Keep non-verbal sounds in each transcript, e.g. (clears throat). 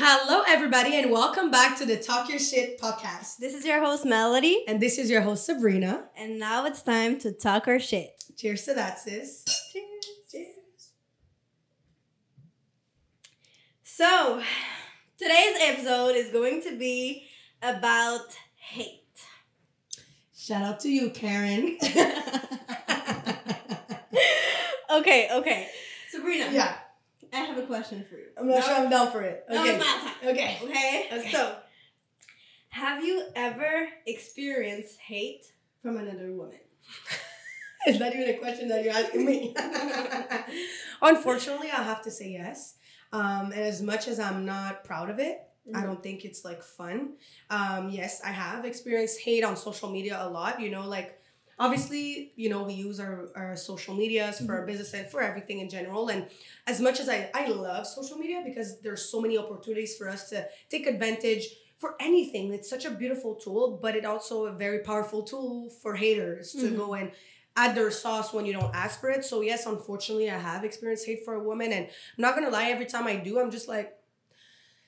Hello, everybody, and welcome back to the Talk Your Shit podcast. This is your host, Melody. And this is your host, Sabrina. And now it's time to talk our shit. Cheers to that, sis. Cheers. Cheers. So, today's episode is going to be about hate. Shout out to you, Karen. (laughs) (laughs) okay, okay. Sabrina. yeah, I have a question for you. I'm not Now- sure I'm down for it. Okay. it's my time. Okay. Okay? Okay. So, have you ever experienced hate from another woman? (laughs) Is that even a question that you're asking me? (laughs) Unfortunately, I have to say yes. Um, and as much as I'm not proud of it, I don't think it's like fun. Um, yes, I have experienced hate on social media a lot. You know, like obviously, you know, we use our, our social medias for our business and for everything in general. And as much as I, I love social media because there's so many opportunities for us to take advantage for anything. It's such a beautiful tool, but it also a very powerful tool for haters to Mhm. go and add their sauce when you don't ask for it. So yes, unfortunately, I have experienced hate for a woman, and I'm not gonna lie. Every time I do, I'm just like,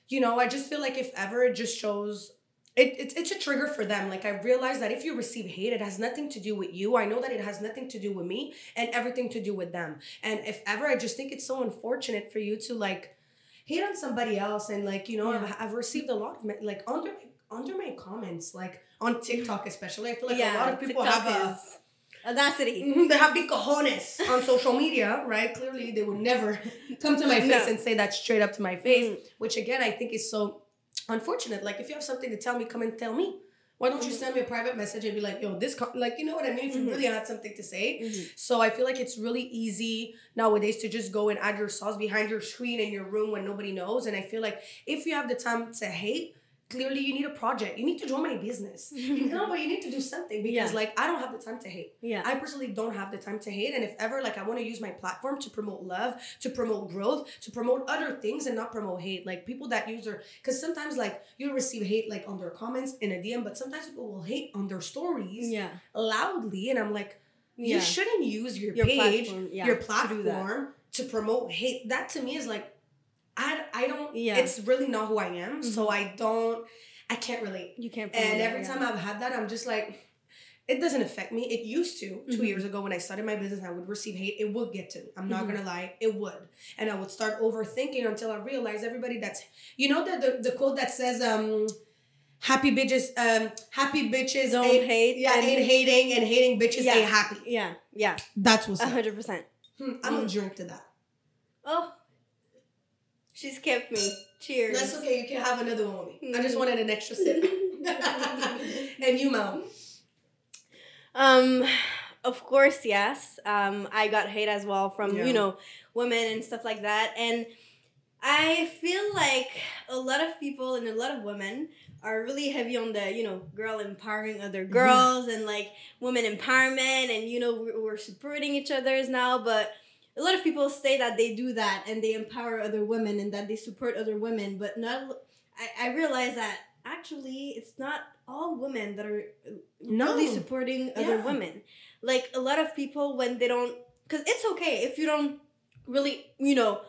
you know, I just feel like if ever it just shows. It, it, it's a trigger for them. Like, I realize that if you receive hate, it has nothing to do with you. I know that it has nothing to do with me and everything to do with them. And if ever, I just think it's so unfortunate for you to, like, hate on somebody else. And, like, you know, Yeah. I've, I've received a lot of, like, under my, under my comments, like, on TikTok especially. I feel like a lot of people TikTok have a, is audacity. Mhm, they have big cojones on social media, right? Clearly, they would never (laughs) come to my face No. and say that straight up to my face, Mm. which again, I think is so unfortunate. Like, if you have something to tell me, come and tell me. Why don't you Mhm. send me a private message and be like, yo, this, co-, like, you know what I mean? If you Mhm. really had something to say. Mhm. So I feel like it's really easy nowadays to just go and add your sauce behind your screen in your room when nobody knows. And I feel like if you have the time to hate, clearly you need a project. You need to join my business. (laughs) you know, but you need to do something because Yeah. like I don't have the time to hate. Yeah. I personally don't have the time to hate. And if ever, like, I want to use my platform to promote love, to promote growth, to promote other things and not promote hate. Like, people that use their, because sometimes, like, you'll receive hate, like, on their comments in a DM, but sometimes people will hate on their stories yeah. loudly. And I'm like, Yeah. you shouldn't use your, Your page, platform, yeah, your to do platform that. to, promote hate. That to me is like, I, I don't, Yeah. it's really not who I am. So Mhm. I don't, I can't relate. You can't. And every yeah. time I've had that, I'm just like, it doesn't affect me. It used to 2 Mhm. years ago when I started my business. I would receive hate. It would get to me. I'm not Mhm. gonna lie, it would, and I would start overthinking until I realized everybody that's you know the the, the quote that says um. Happy bitches, um, happy bitches Don't ain't, hate Yeah, and- ain't hating, and hating bitches Yeah. ain't happy. Yeah. Yeah. That's what's hundred percent. Hmm, I'm gonna Mm. drink to that. Oh. She kept me. Cheers. That's okay. You can have another one with me. I just Mhm. wanted an extra sip. (laughs) and you, mom? Um, of course, yes. Um, I got hate as well from Yeah. you know women and stuff like that, and I feel like a lot of people and a lot of women are really heavy on the you know girl empowering other girls and like women empowerment, and you know we're, we're supporting each other's now, but. A lot of people say that they do that and they empower other women and that they support other women, but not. I, I realize that actually it's not all women that are No. really supporting other Yeah. women. Like a lot of people when they don't, because it's okay if you don't really, you know,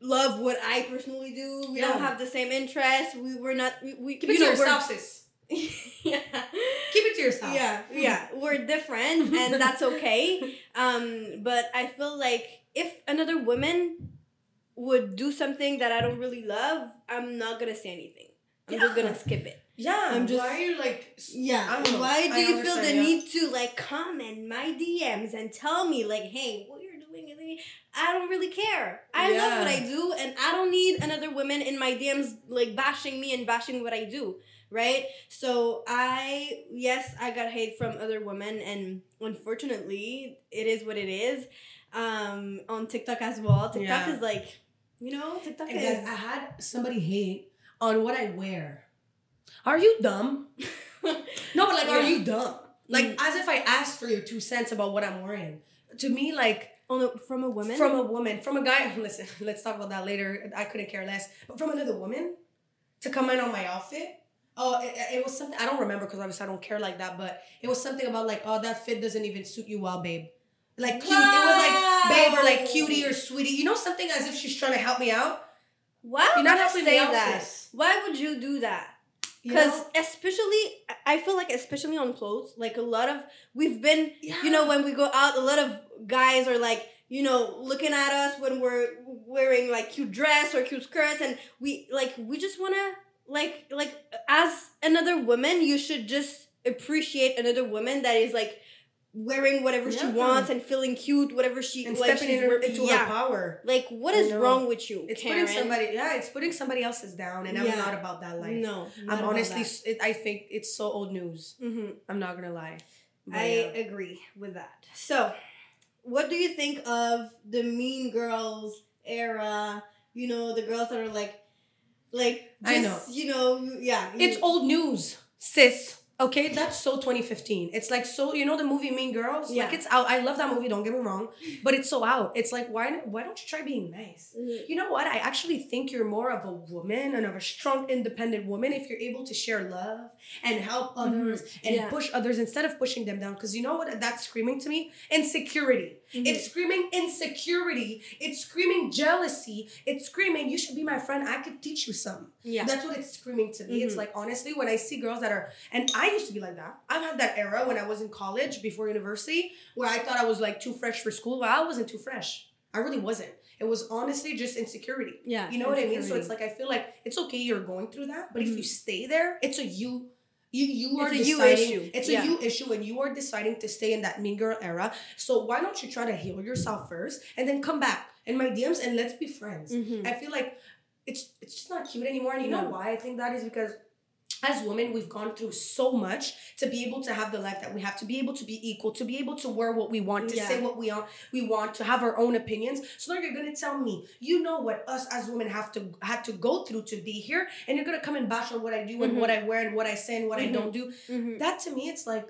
love what I personally do. We don't have the same interests. We we're not. We, we Keep you know, we're- yourself, sis. (laughs) yeah. Keep it to yourself. Yeah, yeah, (laughs) we're different, and that's okay. Um, but I feel like if another woman would do something that I don't really love, I'm not gonna say anything. I'm just gonna skip it. Yeah, I'm just- why are you like? Yeah. I don't know. Why do I you feel the yeah. need to like comment my DMs and tell me like, hey, what you're doing is I don't really care. I love what I do, and I don't need another woman in my DMs like bashing me and bashing what I do. Right? So I yes, I got hate from other women and unfortunately it is what it is. Um on TikTok as well. TikTok Yeah. is like you know, TikTok And is I had somebody hate on what I wear. Are you dumb? (laughs) No, but like, are you dumb? Like, Mm. as if I asked for your two cents about what I'm wearing. To me, like, on a, from a woman. from a woman, from a guy. (laughs) Listen, let's talk about that later. I couldn't care less. But from another woman to comment on my outfit. Oh, it, it was something I don't remember because obviously I don't care like that. But it was something about like, oh, that fit doesn't even suit you well, babe. Like cute. It was like babe or like cutie or sweetie. You know something as if she's trying to help me out. Why You're would not you say that? Why would you do that? You Because know? especially, I feel like especially on clothes, like a lot of we've been, Yeah. you know, when we go out, a lot of guys are like, you know, looking at us when we're wearing like cute dress or cute skirts, and we like we just wanna like like as another woman, you should just appreciate another woman that is like wearing whatever she wants and feeling cute, whatever she and like stepping she's in her, into yeah. her power. Like, what is wrong with you, It's Karen? putting somebody, yeah, it's putting somebody else's down, and I'm not about that life. No, I'm honestly, it, I think it's so old news. hmm I'm not gonna lie. But I yeah. agree with that. So, what do you think of the Mean Girls era? You know, the girls that are like, like just, I know. you know, yeah. It's old news, sis. Okay, that's so 2015. It's like so, you know, the movie Mean Girls. Yeah. Like it's out. I love that movie. Don't get me wrong, but it's so out. It's like why why don't you try being nice? Mhm. You know what? I actually think you're more of a woman and of a strong, independent woman if you're able to share love and help others and Yeah. push others instead of pushing them down. Because you know what? That's screaming to me insecurity. Mhm. It's screaming insecurity. It's screaming jealousy. It's screaming you should be my friend. I could teach you some. yeah. That's what it's screaming to me. It's Mhm. like honestly, when I see girls that are, and I used to be like that. I've had that era when I was in college before university, where I thought I was like too fresh for school. But I wasn't too fresh. I really wasn't. It was honestly just insecurity. yeah. You know what I mean? So it's like I feel like it's okay you're going through that, but if Mhm. you stay there, it's a you. You you are It's a you deciding. issue. It's Yeah. a you issue, and you are deciding to stay in that mean girl era. So why don't you try to heal yourself first, and then come back in my DMs and let's be friends. Mhm. I feel like it's it's just not cute anymore. And you know why I think that is because as women, we've gone through so much to be able to have the life that we have, to be able to be equal, to be able to wear what we want, to Yeah. say what we want, we want, to have our own opinions. So now you're gonna tell me, you know what us as women have to had to go through to be here, and you're gonna come and bash on what I do and Mhm. what I wear and what I say and what I Mhm. don't do. Mhm. That to me, it's like,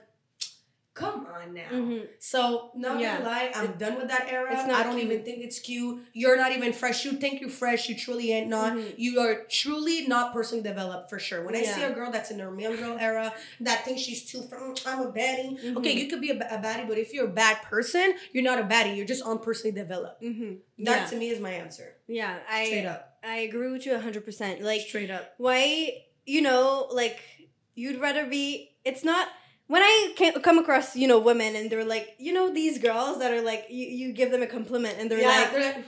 come on now. Mhm. So not Yeah. gonna lie, I'm done with that era. I don't cute. even think it's cute. You're not even fresh. You think you're fresh. You truly ain't not. Mhm. You are truly not personally developed for sure. When I see a girl that's in her mean girl era that thinks she's too from I'm a baddie. Okay, Mhm. you could be a, a baddie, but if you're a bad person, you're not a baddie. You're just unpersonally developed. Mhm. That yeah. to me is my answer. yeah. I Straight up. I agree with you hundred percent. Like Straight up. why you know like you'd rather be it's not when i come across you know women and they're like you know these girls that are like you, you give them a compliment and they're yeah, like they're like,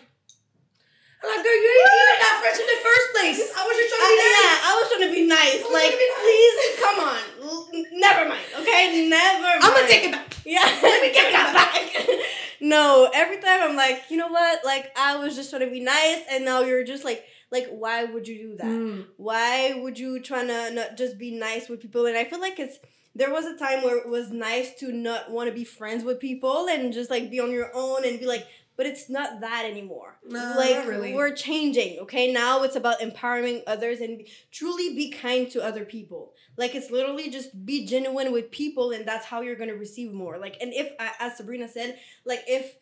I'm like, girl, you ain't even that fresh in the first place. I was just trying to be nice. yeah. I was trying to be nice. Like, be nice. please, come on. L- Never mind. Okay, (laughs) never. Mind. I'm gonna take it back. Yeah, (laughs) let me give it back. (laughs) no, every time I'm like, you know what? Like, I was just trying to be nice, and now you're just like, like, why would you do that? Mm. Why would you try to not just be nice with people? And I feel like it's there was a time where it was nice to not want to be friends with people and just like be on your own and be like, but it's not that anymore. No, like really. we're changing. Okay, now it's about empowering others and truly be kind to other people. Like it's literally just be genuine with people, and that's how you're gonna receive more. Like, and if as Sabrina said, like if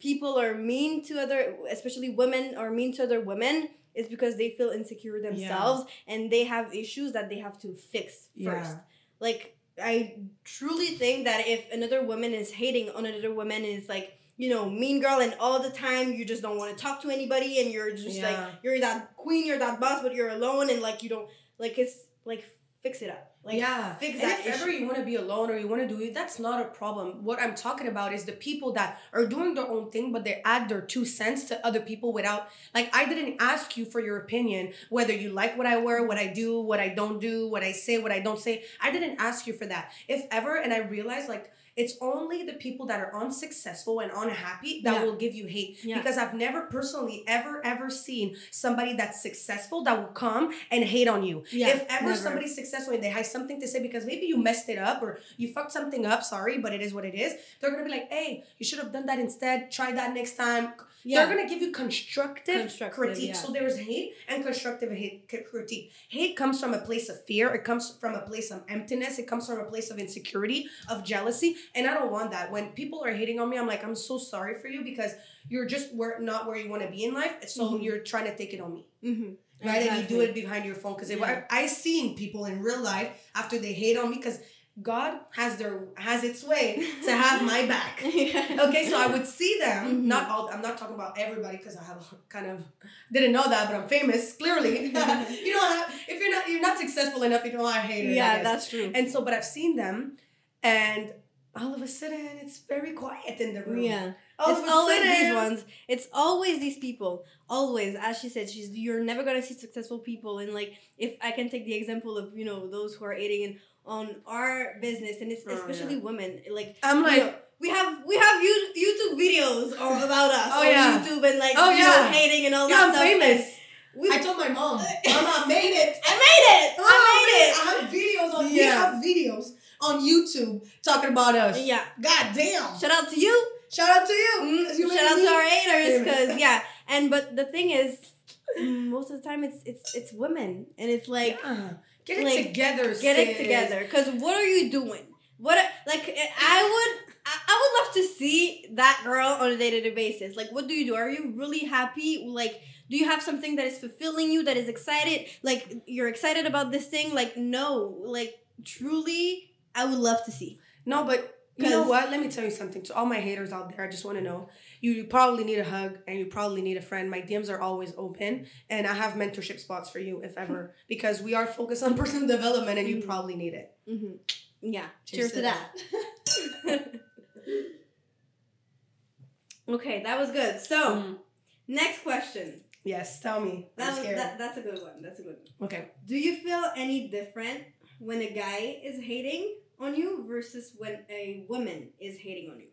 people are mean to other, especially women are mean to other women, it's because they feel insecure themselves and they have issues that they have to fix first. Yeah. Like I truly think that if another woman is hating on another woman is like you know mean girl and all the time you just don't want to talk to anybody and you're just like you're that queen you're that boss but you're alone and like you don't like it's like fix it up like yeah, fix and that if ever you want to be alone or you want to do it, that's not a problem. What I'm talking about is the people that are doing their own thing, but they add their two cents to other people without, like, I didn't ask you for your opinion, whether you like what I wear, what I do, what I don't do, what I say, what I don't say. I didn't ask you for that. If ever, and I realized, like, it's only the people that are unsuccessful and unhappy that Yeah. will give you hate. Yeah. Because I've never personally ever, ever seen somebody that's successful that will come and hate on you. Yeah, if ever never. somebody's successful and they have something to say because maybe you messed it up or you fucked something up, sorry, but it is what it is, they're gonna be like, hey, you should have done that instead, try that next time. Yeah. They're gonna give you constructive, Constructive, critique. yeah. So there's hate and constructive hate critique. Hate comes from a place of fear, it comes from a place of emptiness, it comes from a place of insecurity, of jealousy, and I don't want that. When people are hating on me, I'm like, I'm so sorry for you because you're just where not where you want to be in life. So Mhm. you're trying to take it on me mm-hmm. right? And you do it behind your phone because Yeah. I I seen people in real life after they hate on me because God has their has its way to have my (laughs) back. yeah. Okay, so I would see them. Mhm. Not all. I'm not talking about everybody because I have kind of didn't know that, but I'm famous. Clearly, (laughs) (laughs) you don't have. If you're not, you're not successful enough. You don't have haters. I Yeah, that's true. And so, but I've seen them, and all of a sudden, it's very quiet in the room. Yeah. All it's always sudden, these ones. It's always these people. Always, as she said, she's you're never gonna see successful people. And like, if I can take the example of you know those who are aiding in on our business, and it's Oh, especially yeah. women. Like, I'm like, know, we have we have you, YouTube videos (laughs) about us Oh, on yeah. YouTube and like Oh, you know, hating and all yeah, that I'm stuff. famous. We, I told my mom, (laughs) Mom, I made it. I made it. Oh, I I have videos on. We Yeah. have videos on YouTube talking about us. Yeah. God damn. Shout out to you. Shout out to you. Mm, you shout out to our haters, cause yeah. And but the thing is, (laughs) most of the time it's it's it's women, and it's like Yeah. Get it like, together. get it together. Cause what are you doing? What are- like I would I, I would love to see that girl on a day to day basis. Like, what do you do? Are you really happy? Like, do you have something that is fulfilling you? That is excited? Like, you're excited about this thing? Like, no. Like, truly, I would love to see. No, but you know what? Let me tell you something. To all my haters out there, I just want to know you probably need a hug and you probably need a friend. My DMs are always open, and I have mentorship spots for you if (laughs) ever, because we are focused on (laughs) personal development, and you Mhm. probably need it. Mm-hmm. Yeah. Cheers Cheers, to to that. (laughs) okay, that was good. So, Mm. next question. Yes, tell me. That was, that, that's a good one. That's a good one. okay. Do you feel any different when a guy is hating on you versus when a woman is hating on you?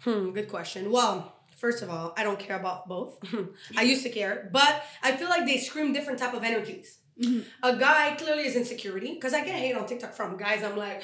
Hmm, good question. Well, first of all, I don't care about both. (laughs) I used to care, but I feel like they scream different type of energies. Mhm. A guy clearly is insecurity because I get hate on TikTok from guys. I'm like,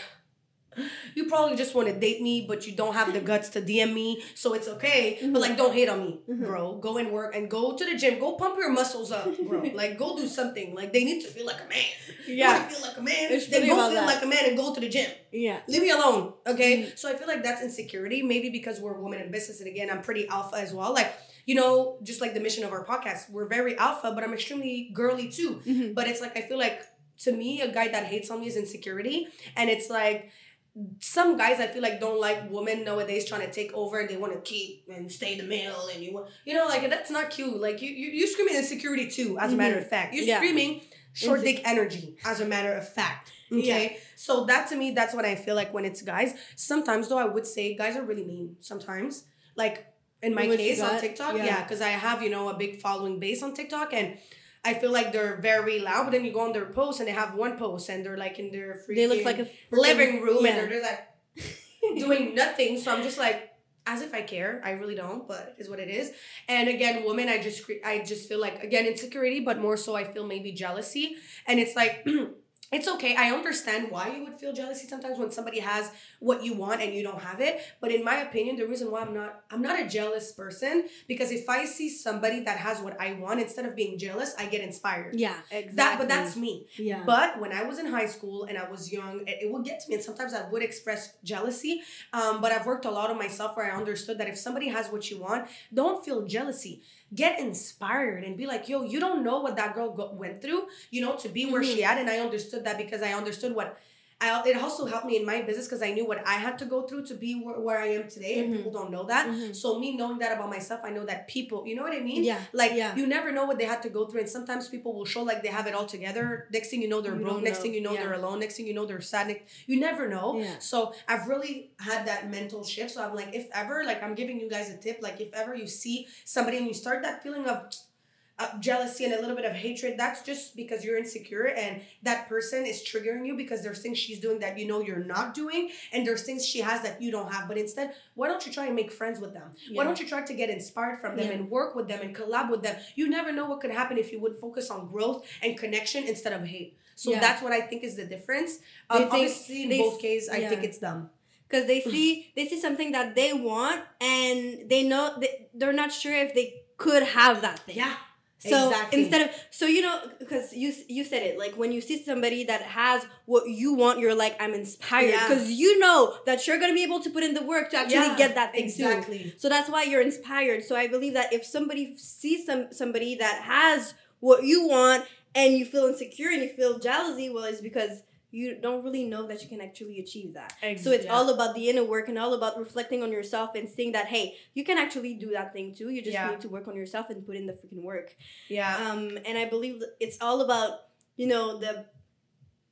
you probably just want to date me, but you don't have the guts to DM me, so it's okay. Mhm. But like, don't hate on me, Mhm. bro. Go and work and go to the gym. Go pump your muscles up, bro. (laughs) like, go do something. Like, they need to feel like a man. Yeah, feel like a man? It's then go feel that. like a man and go to the gym Yeah. leave me alone okay Mhm. so i feel like that's insecurity maybe because we're women in business and again i'm pretty alpha as well like you know just like the mission of our podcast we're very alpha but i'm extremely girly too Mm-hmm. but it's like i feel like to me a guy that hates on me is insecurity and it's like some guys I feel like don't like women nowadays trying to take over and they want to keep and stay the male and you want you know like that's not cute. Like you you you screaming insecurity too as a matter of fact. You're Yeah. screaming short Inse- dick energy as a matter of fact okay? So that to me that's what I feel like when it's guys. Sometimes though I would say guys are really mean sometimes. Like in my case on? TikTok Yeah. yeah because I have you know a big following base on TikTok and I feel like they're very loud, but then you go on their post and they have one post and they're like in their freaking They look like a living room yeah. and they're just like (laughs) doing nothing. So I'm just like, as if I care. I really don't, but is what it is. And again, women, I just I just feel like again insecurity, but more so I feel maybe jealousy. And it's like (clears throat) it's okay. I understand why you would feel jealousy sometimes when somebody has what you want and you don't have it. But in my opinion, the reason why I'm not I'm not a jealous person because if I see somebody that has what I want, instead of being jealous, I get inspired. Yeah, exactly. That but that's me. yeah. But when I was in high school and I was young, it, it would get to me, and sometimes I would express jealousy. Um, but I've worked a lot on myself where I understood that if somebody has what you want, don't feel jealousy. Get inspired and be like, yo, you don't know what that girl go- went through, you know, to be where she mm-hmm. at. And I understood that because I understood what. I, it also helped me in my business because I knew what I had to go through to be where, where I am today, and Mhm. people don't know that. Mhm. So me knowing that about myself, I know that people, you know what I mean? yeah. Like Yeah. you never know what they had to go through, and sometimes people will show like they have it all together. Next thing you know, they're You broke. Next know. thing you know, Yeah. they're alone. Next thing you know, they're sad. You never know. Yeah. So I've really had that mental shift. So I'm like, if ever, like I'm giving you guys a tip, like if ever you see somebody and you start that feeling of uh, jealousy and a little bit of hatred, that's just because you're insecure and that person is triggering you because there's things she's doing that you know you're not doing and there's things she has that you don't have. But instead, why don't you try and make friends with them? Why don't you try to get inspired from them Yeah. and work with them and collab with them? You never know what could happen if you would focus on growth and connection instead of hate. So Yeah. that's what I think is the difference. Um, obviously, in both cases, I think it's dumb. because they see (laughs) they see something that they want and they know they, they're not sure if they could have that thing Yeah. So exactly. instead of so you know because you you said it like when you see somebody that has what you want you're like i'm inspired Yeah. because you know that you're gonna be able to put in the work to actually Yeah, get that thing too exactly. so that's why you're inspired so i believe that if somebody sees some somebody that has what you want and you feel insecure and you feel jealousy well it's because you don't really know that you can actually achieve that. Ex- So it's all about the inner work and all about reflecting on yourself and seeing that hey, you can actually do that thing too. You just Yeah. need to work on yourself and put in the freaking work. yeah. Um, and I believe it's all about you know the.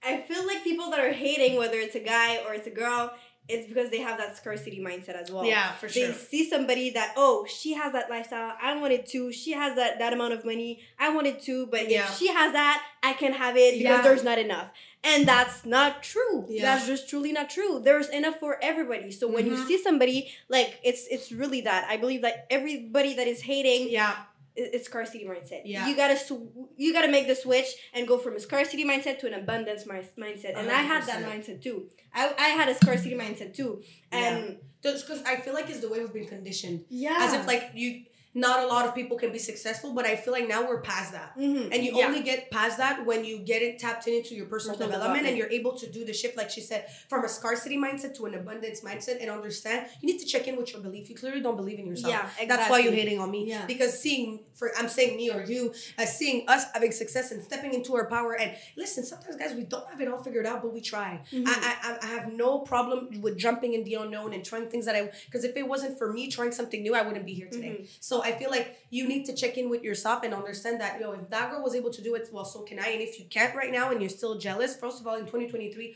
I feel like people that are hating, whether it's a guy or it's a girl, it's because they have that scarcity mindset as well. yeah, for sure. They see somebody that oh she has that lifestyle I want it too she has that that amount of money I want it too but Yeah. if she has that I can have it because Yeah. there's not enough and that's not true Yeah. that's just truly not true there's enough for everybody so when you Mhm. see somebody like it's it's really that I believe that everybody that is hating Yeah, it's scarcity mindset. Yeah. You gotta sw- you gotta make the switch and go from a scarcity mindset to an abundance mi- mindset. And I had that mindset too. I, I had a scarcity mindset too. And just because I feel like it's the way we've been conditioned, yeah, as if like you, not a lot of people can be successful, but I feel like now we're past that. Mhm. And you Yeah. only get past that when you get it tapped into your personal, Personal development, and you're able to do the shift, like she said, from a scarcity mindset to an abundance mindset and understand you need to check in with your belief. You clearly don't believe in yourself. Yeah, That's why you're hating on me. Yeah. Because seeing for I'm saying me or you, as seeing us having success and stepping into our power. And listen, sometimes guys, we don't have it all figured out, but we try. Mhm. I, I I have no problem with jumping in the unknown and trying things that I because if it wasn't for me trying something new, I wouldn't be here today. Mm-hmm. So I feel like you need to check in with yourself and understand that yo, if that girl was able to do it, well, so can I. And if you can't right now and you're still jealous, first of all, in 2023,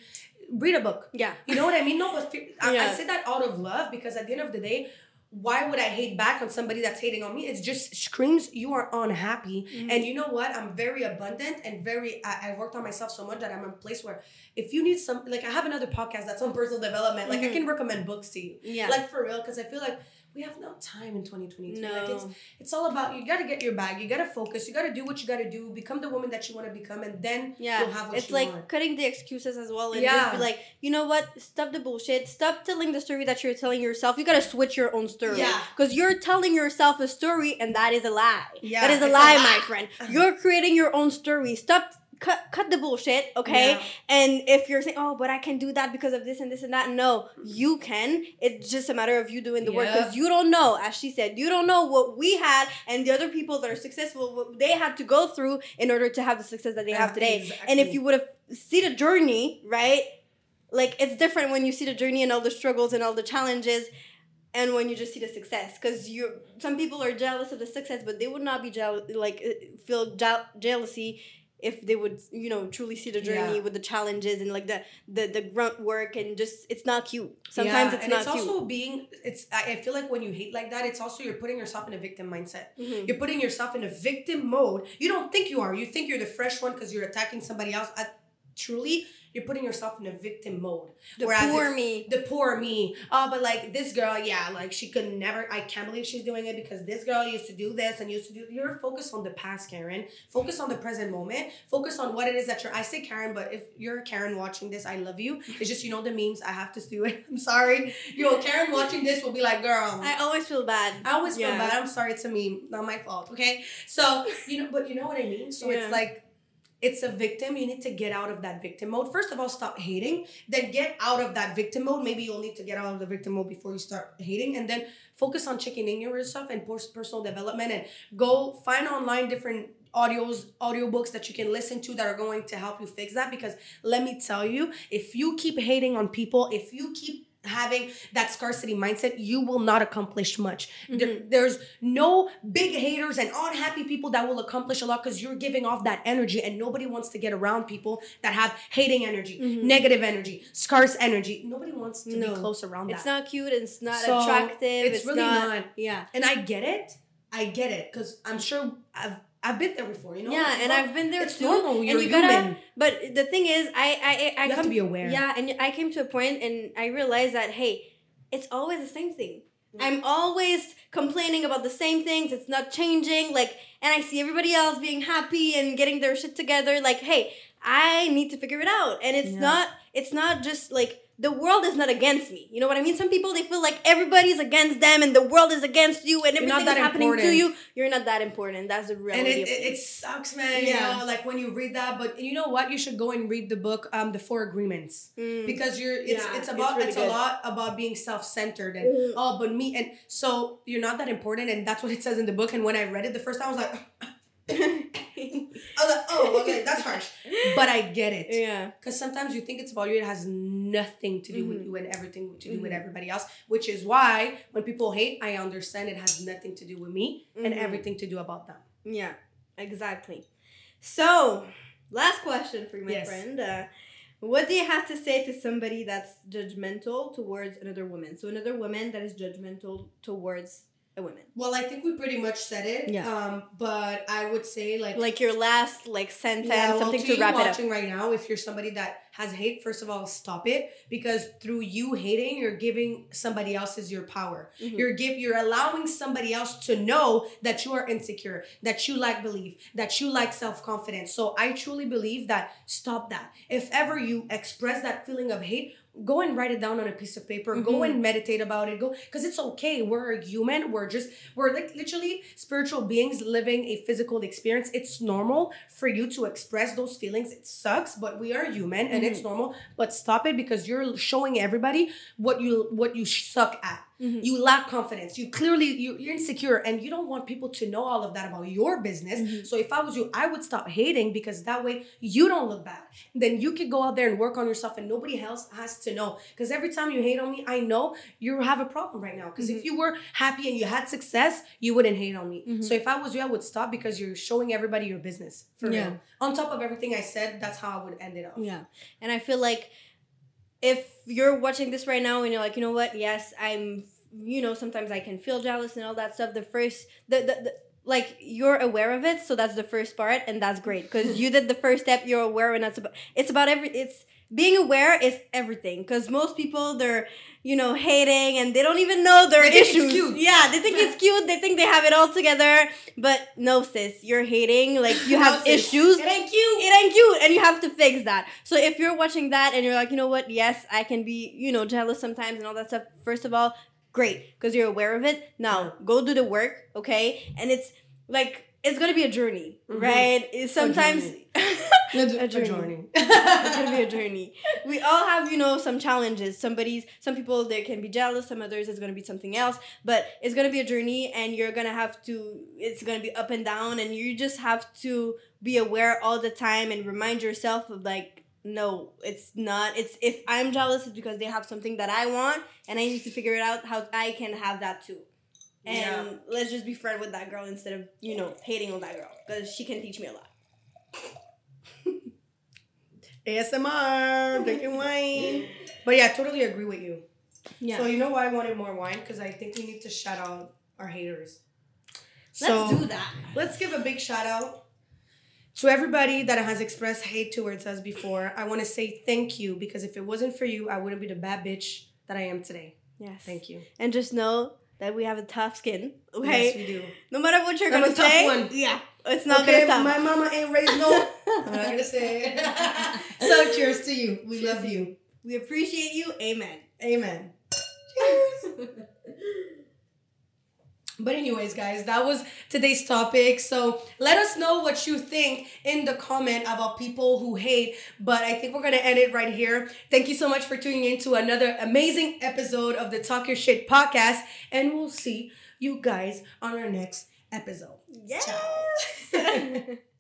read a book. yeah. You know what I mean? No, but I, I say that out of love because at the end of the day, why would I hate back on somebody that's hating on me? It just screams you are unhappy. Mm-hmm. And you know what? I'm very abundant and very. I, I worked on myself so much that I'm in a place where if you need some, like I have another podcast that's on personal development. Like I Mhm. can recommend books to you. Yeah. Like for real, because I feel like we have no time in 2023. Like it's it's all about you got to get your bag. You got to focus. You got to do what you got to do. Become the woman that you want to become, and then Yeah, you'll have what it's you like want. cutting the excuses as well and Yeah. just be like, you know what? Stop the bullshit. Stop telling the story that you're telling yourself. You gotta switch your own story. Yeah. Because you're telling yourself a story and that is a lie. Yeah, that is a it's a lie, lie. my friend. You're creating your own story. Stop cut cut the bullshit, okay? Yeah. And if you're saying, oh, but I can do that because of this and this and that, no, you can. It's just a matter of you doing the work because you don't know, as she said, you don't know what we had and the other people that are successful, what they had to go through in order to have the success that they have today. And if you would have see the journey, right? Like it's different when you see the journey and all the struggles and all the challenges and when you just see the success because you some people are jealous of the success but they would not be jealous like feel je- jealousy if they would you know truly see the journey Yeah. with the challenges and like the the the grunt work and just it's not cute. Sometimes Yeah, it's and not it's cute. also being it's I feel like when you hate like that it's also you're putting yourself in a victim mindset. Mhm. you're putting yourself in a victim mode. You don't think you are. You think you're the fresh one because you're attacking somebody else. I, truly you're putting yourself in a victim mode. The Whereas poor me. the poor me. Oh but like this girl yeah like she could never i can't believe she's doing it because this girl used to do this and used to do you're focused on the past karen. Focus on the present moment. Focus on what it is that you're i say karen but if you're karen watching this i love you. It's just you know the memes i have to do it. (laughs) I'm sorry. Yo karen watching this will be like girl i always feel bad. I always feel bad. I'm sorry, it's a meme, not my fault. Okay, so you know, but you know what I mean. So Yeah. it's like, it's a victim. You need to get out of that victim mode. First of all, stop hating. Then get out of that victim mode. Maybe you'll need to get out of the victim mode before you start hating, and then focus on checking in yourself and personal development, and go find online different audios audiobooks that you can listen to that are going to help you fix that because let me tell you if you keep hating on people if you keep having that scarcity mindset you will not accomplish much there, there's no big haters and unhappy people that will accomplish a lot because you're giving off that energy and nobody wants to get around people that have hating energy Mhm. negative energy scarce energy nobody wants to No. be close around that it's not cute it's not So, attractive it's really not. yeah and i get it i get it because i'm sure i've i've been there before you know yeah, and I've been there it's too. normal you're you gotta, human but the thing is, I, I, I you have come, to be aware yeah, and I came to a point and I realized that hey, it's always the same thing. Mm. I'm always complaining about the same things. It's not changing. Like, and I see everybody else being happy and getting their shit together. Like, hey, I need to figure it out. And it's Yeah. not. It's not just like the world is not against me. You know what I mean? Some people they feel like everybody's against them and the world is against you and everything is that happening to you. You're not that important. That's the reality. and it, it, it sucks man Yeah. you know like when you read that but you know what you should go and read the book um the four agreements Mm. because you're it's Yeah, it's it's about really it's, a lot about being self-centered and Mhm. oh but me and so you're not that important and that's what it says in the book and when i read it the first time i was like I was like, oh, okay, that's harsh. (laughs) But I get it. Yeah. Because sometimes you think it's about you, it has nothing to do with Mhm. you and everything to do with Mhm. everybody else. Which is why when people hate, I understand it has nothing to do with me and Mhm. everything to do about them. Yeah, exactly. So, last question for you, my Yes. friend. Uh, what do you have to say to somebody that's judgmental towards another woman? So, another woman that is judgmental towards Well, I think we pretty much said it. Yeah. Um, but I would say like Like your last like sentence, Yeah, well, something to to wrap it up. watching right now, if you're somebody that has hate, first of all, stop it because through you hating, you're giving somebody else's your power. Mhm. You're give you're allowing somebody else to know that you are insecure, that you lack belief, that you lack self confidence. So I truly believe that stop that. If ever you express that feeling of hate. Go and write it down on a piece of paper. Go Mhm. and meditate about it. Go because it's okay. We're a human. We're just we're like literally spiritual beings living a physical experience. It's normal for you to express those feelings. It sucks, but we are human and it's normal. But stop it because you're showing everybody what you what you suck at. Mhm. You lack confidence. You clearly you, you're insecure and you don't want people to know all of that about your business. Mhm. So if I was you, I would stop hating because that way you don't look bad. Then you can go out there and work on yourself and nobody else has to know. Because every time you hate on me, I know you have a problem right now. Because if you were happy and you had success, you wouldn't hate on me. Mhm. So if I was you, I would stop because you're showing everybody your business. For Yeah. real. On top of everything I said, that's how I would end it off. Yeah. And I feel like if you're watching this right now and you're like, you know what, yes, I'm you know, sometimes I can feel jealous and all that stuff. The first the the, the like you're aware of it, so that's the first part, and that's great because you did the first step. You're aware, and that's about it's about every it's being aware is everything. Because most people they're you know hating and they don't even know their They issues. Yeah, they think it's (laughs) cute. They think they have it all together, but no, sis, you're hating. Like you (laughs) No, have sis, issues It ain't cute. it ain't cute and you have to fix that so if you're watching that and you're like you know what yes i can be you know jealous sometimes and all that stuff first of all great because you're aware of it now go do the work okay and it's like it's gonna be a journey Mhm. right sometimes journey. A journey. A journey. (laughs) it's gonna be a journey. We all have, you know, some challenges. Somebody's, some people they can be jealous. Some others it's gonna be something else. But it's gonna be a journey, and you're gonna have to. It's gonna be up and down, and you just have to be aware all the time and remind yourself of like, no, it's not. It's if I'm jealous, it's because they have something that I want, and I need to figure it out how I can have that too. And Yeah. let's just be friend with that girl instead of you know hating on that girl because she can teach me a lot. ASMR, drinking (laughs) wine. But yeah, I totally agree with you. Yeah. So you know why I wanted more wine? Because I think we need to shout out our haters. Let's so do that. let's give a big shout out to everybody that has expressed hate towards us before. I want to say thank you because if it wasn't for you, I wouldn't be the bad bitch that I am today. Yes. Thank you. And just know that we have a tough skin. Okay. Yes, we do. No matter what you're I'm gonna a tough say, one. yeah, it's not okay, gonna stop. my mama ain't raised no. (laughs) I'm not gonna say it. (laughs) so cheers to you. We Cheers love you. we appreciate you. Amen. Amen. Cheers. But anyways, guys, that was today's topic. So let us know what you think in the comment about people who hate. But I think we're gonna end it right here. Thank you so much for tuning in to another amazing episode of the Talk Your Shit podcast, and we'll see you guys on our next episode. Yes. (laughs)